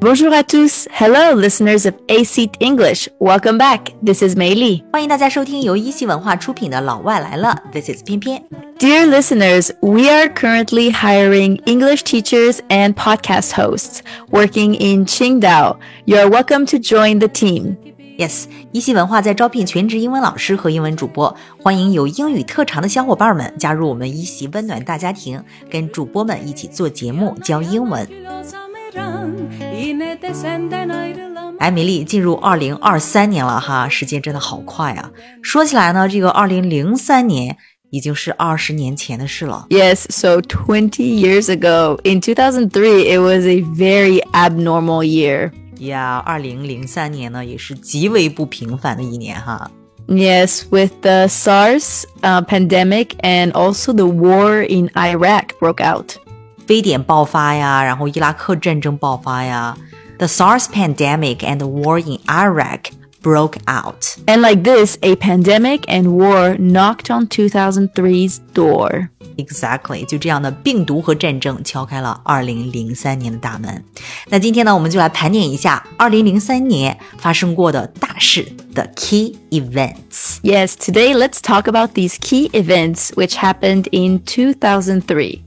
Bonjour à tous. Hello, listeners of AC English. Welcome back. This is Mei Li. 欢迎大家收听由一席文化出品的《老外来了》，This is 翩翩。Dear listeners, we are currently hiring English teachers and podcast hosts working in Qingdao. You're welcome to join the team. Yes，一席文化在招聘全职英文老师和英文主播，欢迎有英语特长的小伙伴们加入我们一席温暖大家庭，跟主播们一起做节目教英文。哎，美丽，进入二零二三年了哈，时间真的好快啊！说起来呢，这个二零零三年已经是二十年前的事了。 Yes, so 20 years ago, in 2003, it was a very abnormal year. 呀，二零零三年呢，也是极为不平凡的一年哈。 Yes, with the SARS uh, pandemic and also the war in Iraq broke out. 非典爆发呀，然后伊拉克战争爆发呀，the SARS pandemic and the war in Iraq broke out。 And like this, a pandemic and war knocked on 2003's door. Exactly，就这样的病毒和战争敲开了二零零三年的大门。那今天呢，我们就来盘点一下二零零三年发生过的大事的 key events。 Yes, today let's talk about these key events which happened in 2003.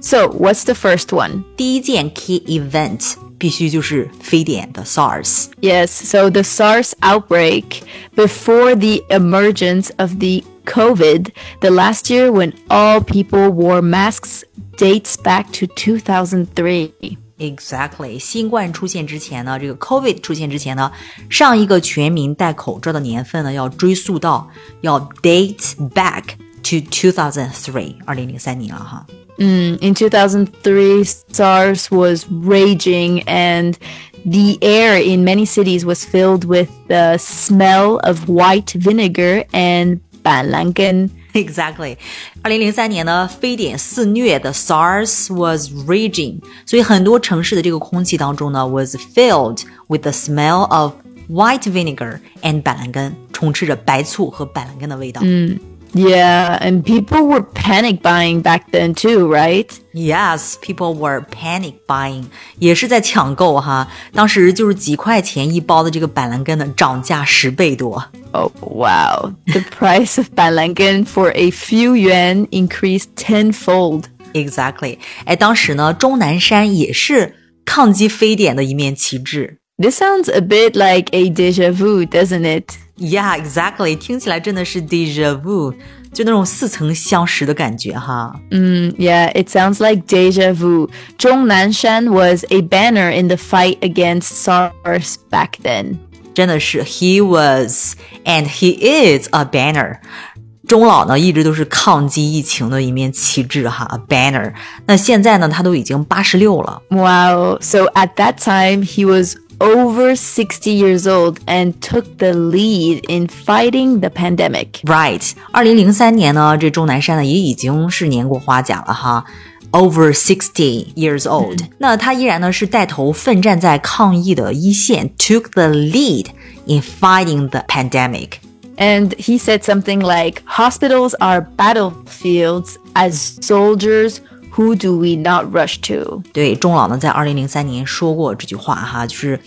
So, what's the first one? 第一件 key event 必须就是非典的 SARS。 Yes, so the SARS outbreak before the emergence of the COVID, the last year when all people wore masks dates back to 2003. Exactly，新冠出现之前呢，这个 COVID 出现之前呢，上一个全民戴口罩的年份呢，要追溯到要 date back to two thousand three，二零零三年了哈。 In 2003, SARS was raging and the air in many cities was filled with the smell of white vinegar and 板蓝根. Exactly，二零零三年呢，非典肆虐的 SARS was raging，所以很多城市的这个空气当中呢，was filled with the smell of white vinegar and 板蓝根，充斥着白醋和板蓝根的味道。 Yeah, and people were panic buying back then too, right? Yes, people were panic buying，也是在抢购哈。当时就是几块钱一包的这个板蓝根呢，涨价十倍多。 Oh, wow. The price of 板蓝根 for a few yuan increased tenfold. Exactly，哎，当时呢，钟南山也是抗击非典的一面旗帜。 This sounds a bit like a deja vu, doesn't it? Yeah, exactly，听起来真的是 deja vu，就那种似曾相识的感觉哈。嗯、mm,，Yeah，it sounds like deja vu. Zhong Nanshan was a banner in the fight against SARS back then. 真的是，He was and he is a banner. 钟老呢一直都是抗击疫情的一面旗帜哈，a banner。那现在呢，他都已经八十六了。Wow, so at that time he was over 60 years old and took the lead in fighting the pandemic. Right，二零零三年呢，这钟南山呢也已经是年过花甲了哈，over sixty years old、那他依然呢是带头奋战在抗疫的一线，took the lead in fighting the pandemic。 And he said something like, Hospitals are battlefields. As soldiers, who do we not rush to? 对，钟老呢在二零零三年说过这句话哈，就是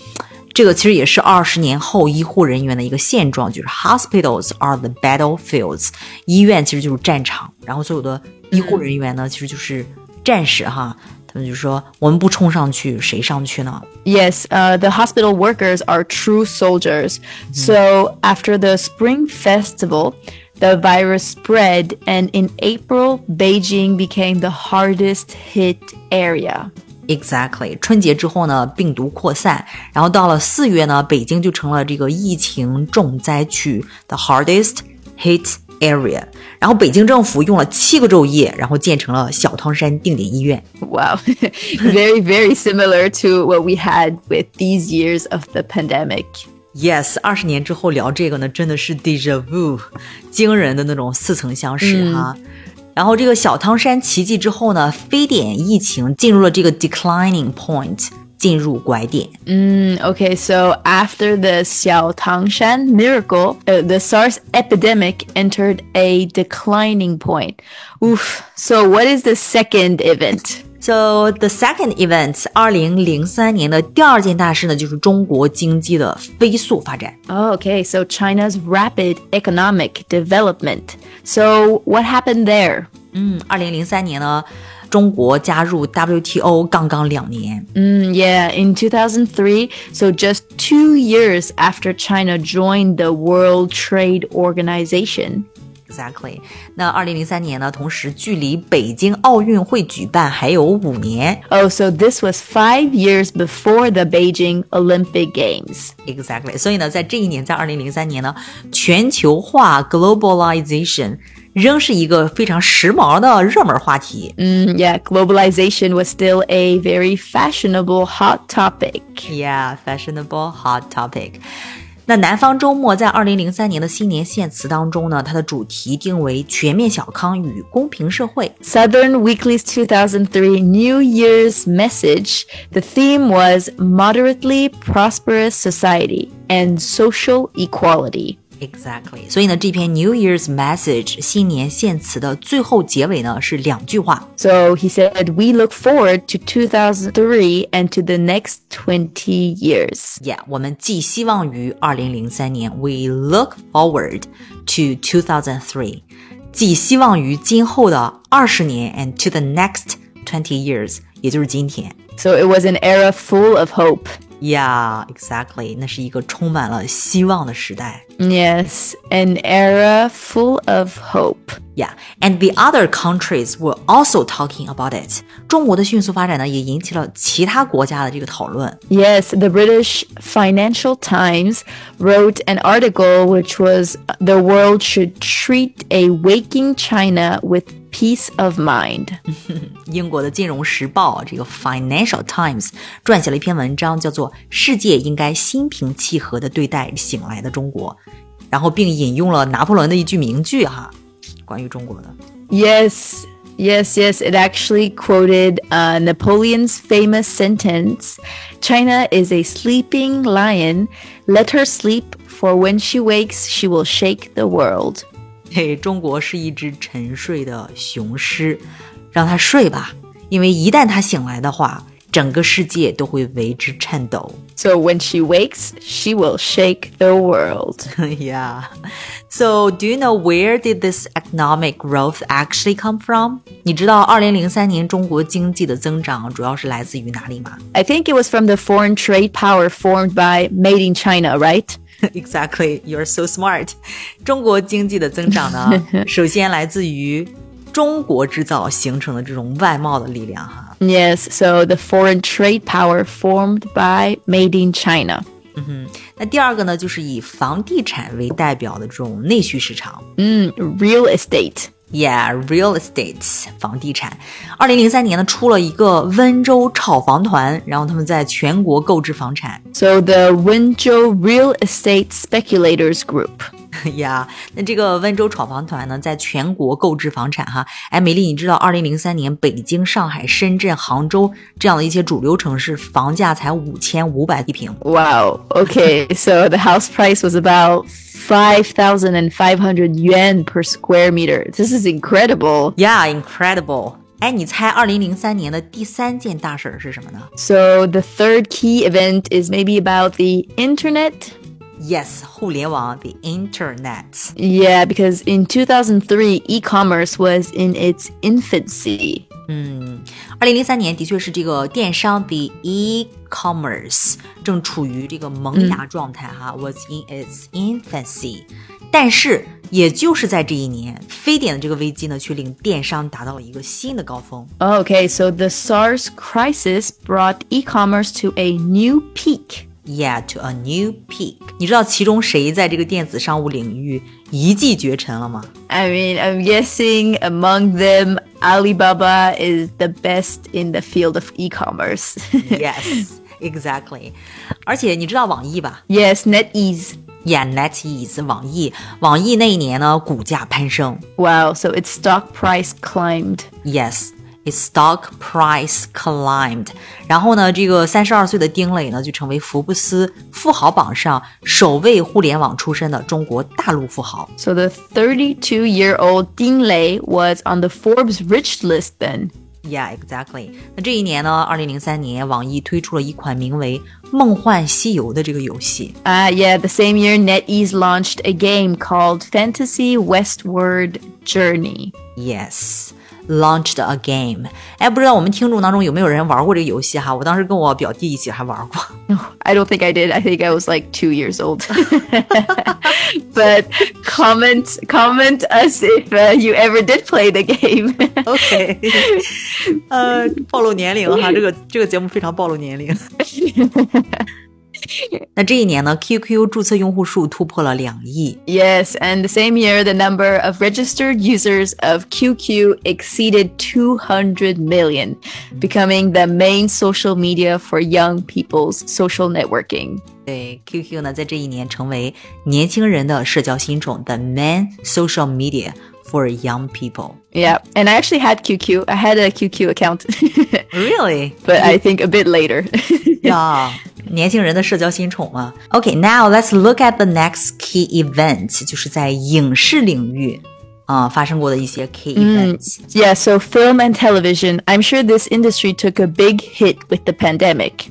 这个其实也是二十年后医护人员的一个现状，就是 hospitals are the battlefields，医院其实就是战场，然后所有的医护人员呢其实就是战士哈，他们就说我们不冲上去，谁上去呢？ Yes, uh, the hospital workers are true soldiers. So after the Spring Festival, the virus spread, and in April, Beijing became the hardest hit area. Exactly，春节之后呢，病毒扩散，然后到了四月呢，北京就成了这个疫情重灾区，the hardest hit area。然后北京政府用了七个昼夜，然后建成了小汤山定点医院。 Wow. very, very similar to what we had with these years of the pandemic. Yes，二十年之后聊这个呢，真的是 deja vu，惊人的那种似曾相识哈。然后这个小汤山奇迹之后呢，非典疫情进入了这个 declining point，进入拐点。 Okay, so after the Xiao Tangshan miracle, uh, the SARS epidemic entered a declining point. Oof. So what is the second event? So the second event，二零零三年的第二件大事呢，就是中国经济的飞速发展。 Oh, okay, so China's rapid economic development. So what happened there? 嗯，二零零三年呢，中国加入 WTO 刚刚两年。 Mm, yeah, in 2003, so just two years after China joined the World Trade Organization. Exactly。那二零零三年呢，同时距离北京奥运会举办还有五年。 Oh, so this was five years before the Beijing Olympic Games. Exactly。所以呢，在这一年，在二零零三年呢，全球化 （globalization） 仍是一个非常时髦的热门话题。 Mm, yeah, globalization was still a very fashionable hot topic. Yeah, fashionable hot topic. 那南方周末在二零零三年的新年献词当中呢，它的主题定为全面小康与公平社会。 Southern Weekly's 2003 New Year's message, the theme was moderately prosperous society and social equality. Exactly，所以呢，这篇 New Year's Message 新年献词的最后结尾呢是两句话。 So he said, We look forward to 2003 and to the next 20 years. Yeah，我们寄希望于二零零三年，We look forward to 2003，寄希望于今后的二十年，and to the next twenty years，也就是今天。 So it was an era full of hope. Yeah, exactly，那是一个充满了希望的时代。 Yes, an era full of hope. Yeah, and the other countries were also talking about it. 中国的迅速发展呢，也引起了其他国家的这个讨论。 Yes, the British Financial Times wrote an article which was the world should treat a waking China with peace of mind. 英国的《金融时报》这个 Financial Times 撰写了一篇文章，叫做《世界应该心平气和地对待醒来的中国》， 然后并引用了拿破仑的一句名句哈，关于中国的。 Yes, yes, yes. It actually quoted uh, Napoleon's famous sentence China is a sleeping lion. Let her sleep, for when she wakes, she will shake the world. 嘿，中国是一只沉睡的雄狮，让它睡吧，因为一旦它醒来的话， 整个世界都会为之颤抖。 So when she wakes, she will shake the world. yeah. So, do you know where did this economic growth actually come from? 你知道二零零三年中国经济的增长主要是来自于哪里吗 I think it was from the foreign trade power formed by Made in China, right? Exactly, you're so smart. 中国经济的增长呢，首先来自于中国制造形成的这种外贸的力量哈。 Yes, so the foreign trade power formed by Made in China. 那第二个呢，就是以房地产为代表的这种内需市场。 Mm, real estate. Yeah, real estate 房地产。二零零三年呢，出了一个温州炒房团，然后他们在全国购置房产。 So the Wenzhou Real Estate Speculators Group. 呀、yeah,，那这个温州炒房团呢，在全国购置房产哈。哎，梅莉，你知道，二零零三年北京、上海、深圳、杭州这样的一些主流城市，房价才五千五百一平。Wow. Okay. So the house price was about. 5,500 yuan per square meter. This is incredible. Yeah, incredible. 哎，你猜二零零三年的第三件大事儿是什么呢？So the third key event is maybe about the internet. ？Yes，互联网，the internet。 Yeah, because in 2003, e-commerce was in its infancy. 二零零三年的确是这个电商 the e-commerce 正处于这个萌芽状态哈、w a s in its infancy。但是也就是在这一年，非典的这个危机呢，却令电商达到了一个新的高峰。 Okay, so the SARS crisis brought e-commerce to a new peak. Yeah, to a new peak。你知道其中谁在这个电子商务领域一骑绝尘了吗 I mean, I'm guessing among them, Alibaba is the best in the field of e-commerce. ？Yes, exactly。而且你知道网易吧 yes, NetEase. ？Yeah, NetEase 网易，网易那一年呢股价攀升。 Wow, so its stock price climbed. Yes, its stock price climbed。然后呢，这个三十二岁的丁磊呢，就成为福布斯富豪榜上首位互联网出身的中国大陆富豪。 So the 32-year-old Ding Lei was on the Forbes rich list then. Yeah, exactly. 那这一年呢，二零零三年，网易推出了一款名为《梦幻西游》的这个游戏。Uh, yeah, the same year, NetEase launched a game called Fantasy Westward Journey. Yes. Launched a game，哎，不知道我们听众当中有没有人玩过这个游戏哈？我当时跟我表弟一起还玩过。 I don't think I did. I think I was like two years old. but comment comment us if uh, you ever did play the game. OK，呃，暴露年龄哈，这个这个节目非常暴露年龄。 那这一年呢，QQ 注册用户数突破了两亿。 yes, and the same year, the number of registered users of QQ exceeded 200 million, becoming the main social media for young people's social networking. 对，QQ 呢，在这一年成为年轻人的社交新宠，the main social media for young people。 Yeah, and I actually had QQ. I had a QQ account, Really？ but I think a bit later. 呀， 年轻人的社交新宠啊。OK，now、let's look at the next key event，就是在影视领域啊、发生过的一些 key events。 Yeah, so film and television. I'm sure this industry took a big hit with the pandemic.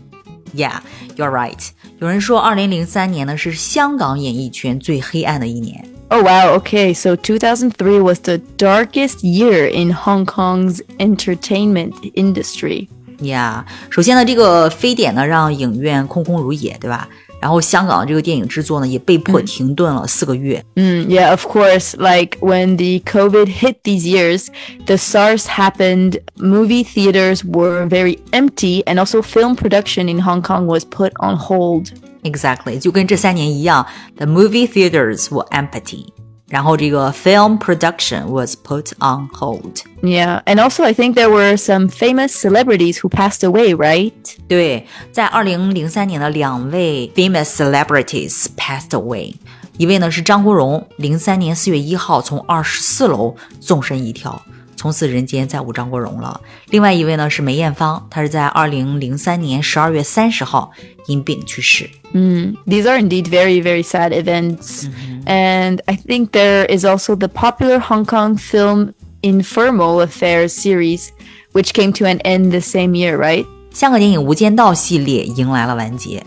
Yeah, you're right. 有人说，二零零三年呢是香港演艺圈最黑暗的一年。 Oh wow, okay. So 2003 was the darkest year in Hong Kong's entertainment industry. Yeah，首先呢，这个非典呢让影院空空如也，对吧？然后香港这个电影制作呢也被迫停顿了四个月。 Mm, yeah, of course. Like when the COVID hit these years, the SARS happened, movie theaters were very empty, and also film production in Hong Kong was put on hold. Exactly，就跟这三年一样，the movie theaters were empty， 然后这个 film production was put on hold。 Yeah, and also I think there were some famous celebrities who passed away, right? 对，在二零零三年的两位 famous celebrities passed away，一位呢是张国荣，零三年四月一号从二十四楼纵身一跳， 从此人间再无张国荣了。另外一位呢是梅艳芳，她是在二零零三年十二月三十号因病去世。 These are indeed very, very sad events. And I think there is also the popular Hong Kong film Infernal Affairs series, which came to an end the same year, right? 香港电影《无间道》系列迎来了完结，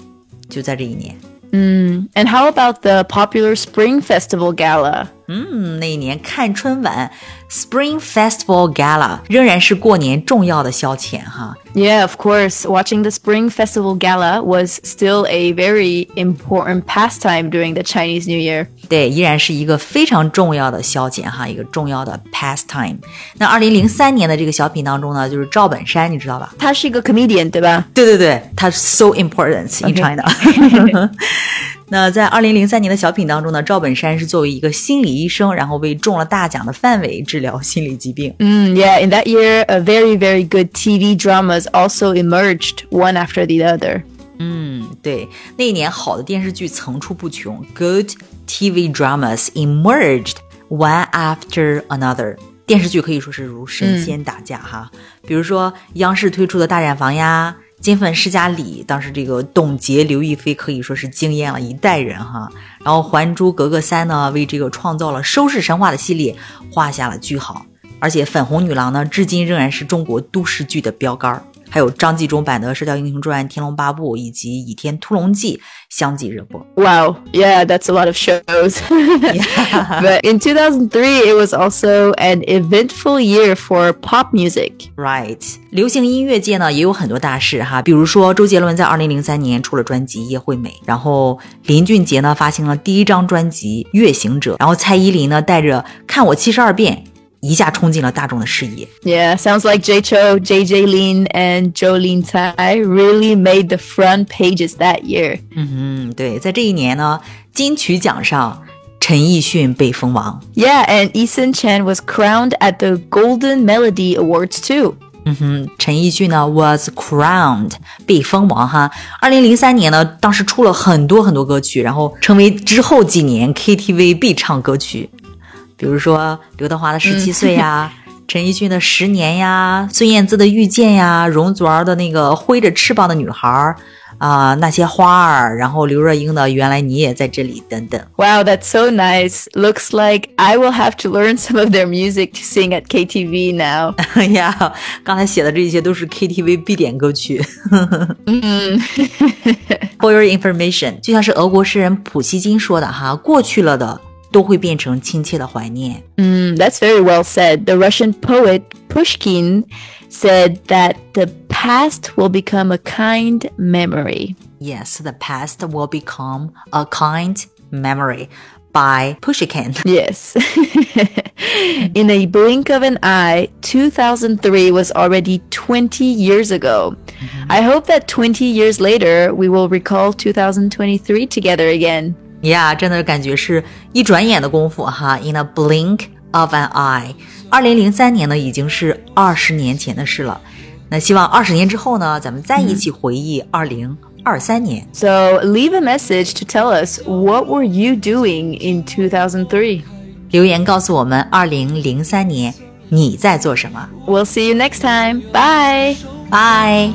就在这一年。 And how about the popular Spring Festival Gala? 嗯，那一年看春晚 Spring Festival Gala 仍然是过年重要的消遣哈。 Yeah, of course. Watching the Spring Festival Gala was still a very important pastime during the Chinese New Year. 对，依然是一个非常重要的消遣哈，一个重要的 pastime。那二零零三年的这个小品当中呢，就是赵本山，你知道吧？他是一个 comedian, 对吧？对对对，他 so important in China。 那在二零零三年的小品当中呢，赵本山是作为一个心理医生，然后为中了大奖的范伟治疗心理疾病。Mm, yeah, in that year, a very, very good TV dramas also emerged, one after the other. 嗯，对，那一年好的电视剧层出不穷，good TV dramas emerged one after another。电视剧可以说是如神仙打架哈，比如说央视推出的《大染坊》呀，《金粉世家》里，当时这个董洁、刘亦菲可以说是惊艳了一代人哈。然后《还珠格格三》呢，为这个创造了收视神话的系列画下了句号。而且《粉红女郎》呢，至今仍然是中国都市剧的标杆儿。还有张纪中版的《射雕英雄传》《天龙八部》以及《倚天屠龙记》相继热播。Wow, yeah, that's a lot of shows. yeah. but in 2003, it was also an eventful year for pop music. Right，流行音乐界呢也有很多大事哈，比如说周杰伦在2003年出了专辑《叶惠美》，然后林俊杰呢发行了第一张专辑《月行者》，然后蔡依林呢带着《看我七十二变》一下冲进了大众的视野。Yeah, sounds like Jay Chou, J. J. Lin and Jolin Tsai really made the front pages that year. 嗯哼，对，在这一年呢，金曲奖上。陈奕迅被封王。Yeah, and Eason Chan was crowned at the Golden Melody Awards too. 嗯哼，陈奕迅呢 was crowned 被封王哈。二零零三年呢，当时出了很多很多歌曲，然后成为之后几年 KTV 必唱歌曲。比如说刘德华的《十七岁》呀。陈奕迅的《十年》呀，孙燕姿的《遇见》呀，容祖儿的那个挥着翅膀的女孩儿，啊、那些花儿，然后刘若英的原来你也在这里等等。Wow, that's so nice. Looks like I will have to learn some of their music to sing at KTV now. 哎呀，刚才写的这些都是 KTV 必点歌曲。嗯 For your information，就像是俄国诗人普希金说的哈，过去了的都会变成亲切的怀念。 Mm, that's very well said. The Russian poet Pushkin said that the past will become a kind memory. Yes, the past will become a kind memory by Pushkin. Yes. In a blink of an eye, 2003 was already 20 years ago. I hope that 20 years later, we will recall 2023 together again. 呀、真的感觉是一转眼的功夫哈，in a blink of an eye。二零零三年呢，已经是二十年前的事了。那希望二十年之后呢，咱们再一起回忆二零二三年。So leave a message to tell us what were you doing in 2003? 留言告诉我们，二零零三年你在做什么？We'll see you next time. Bye. 拜。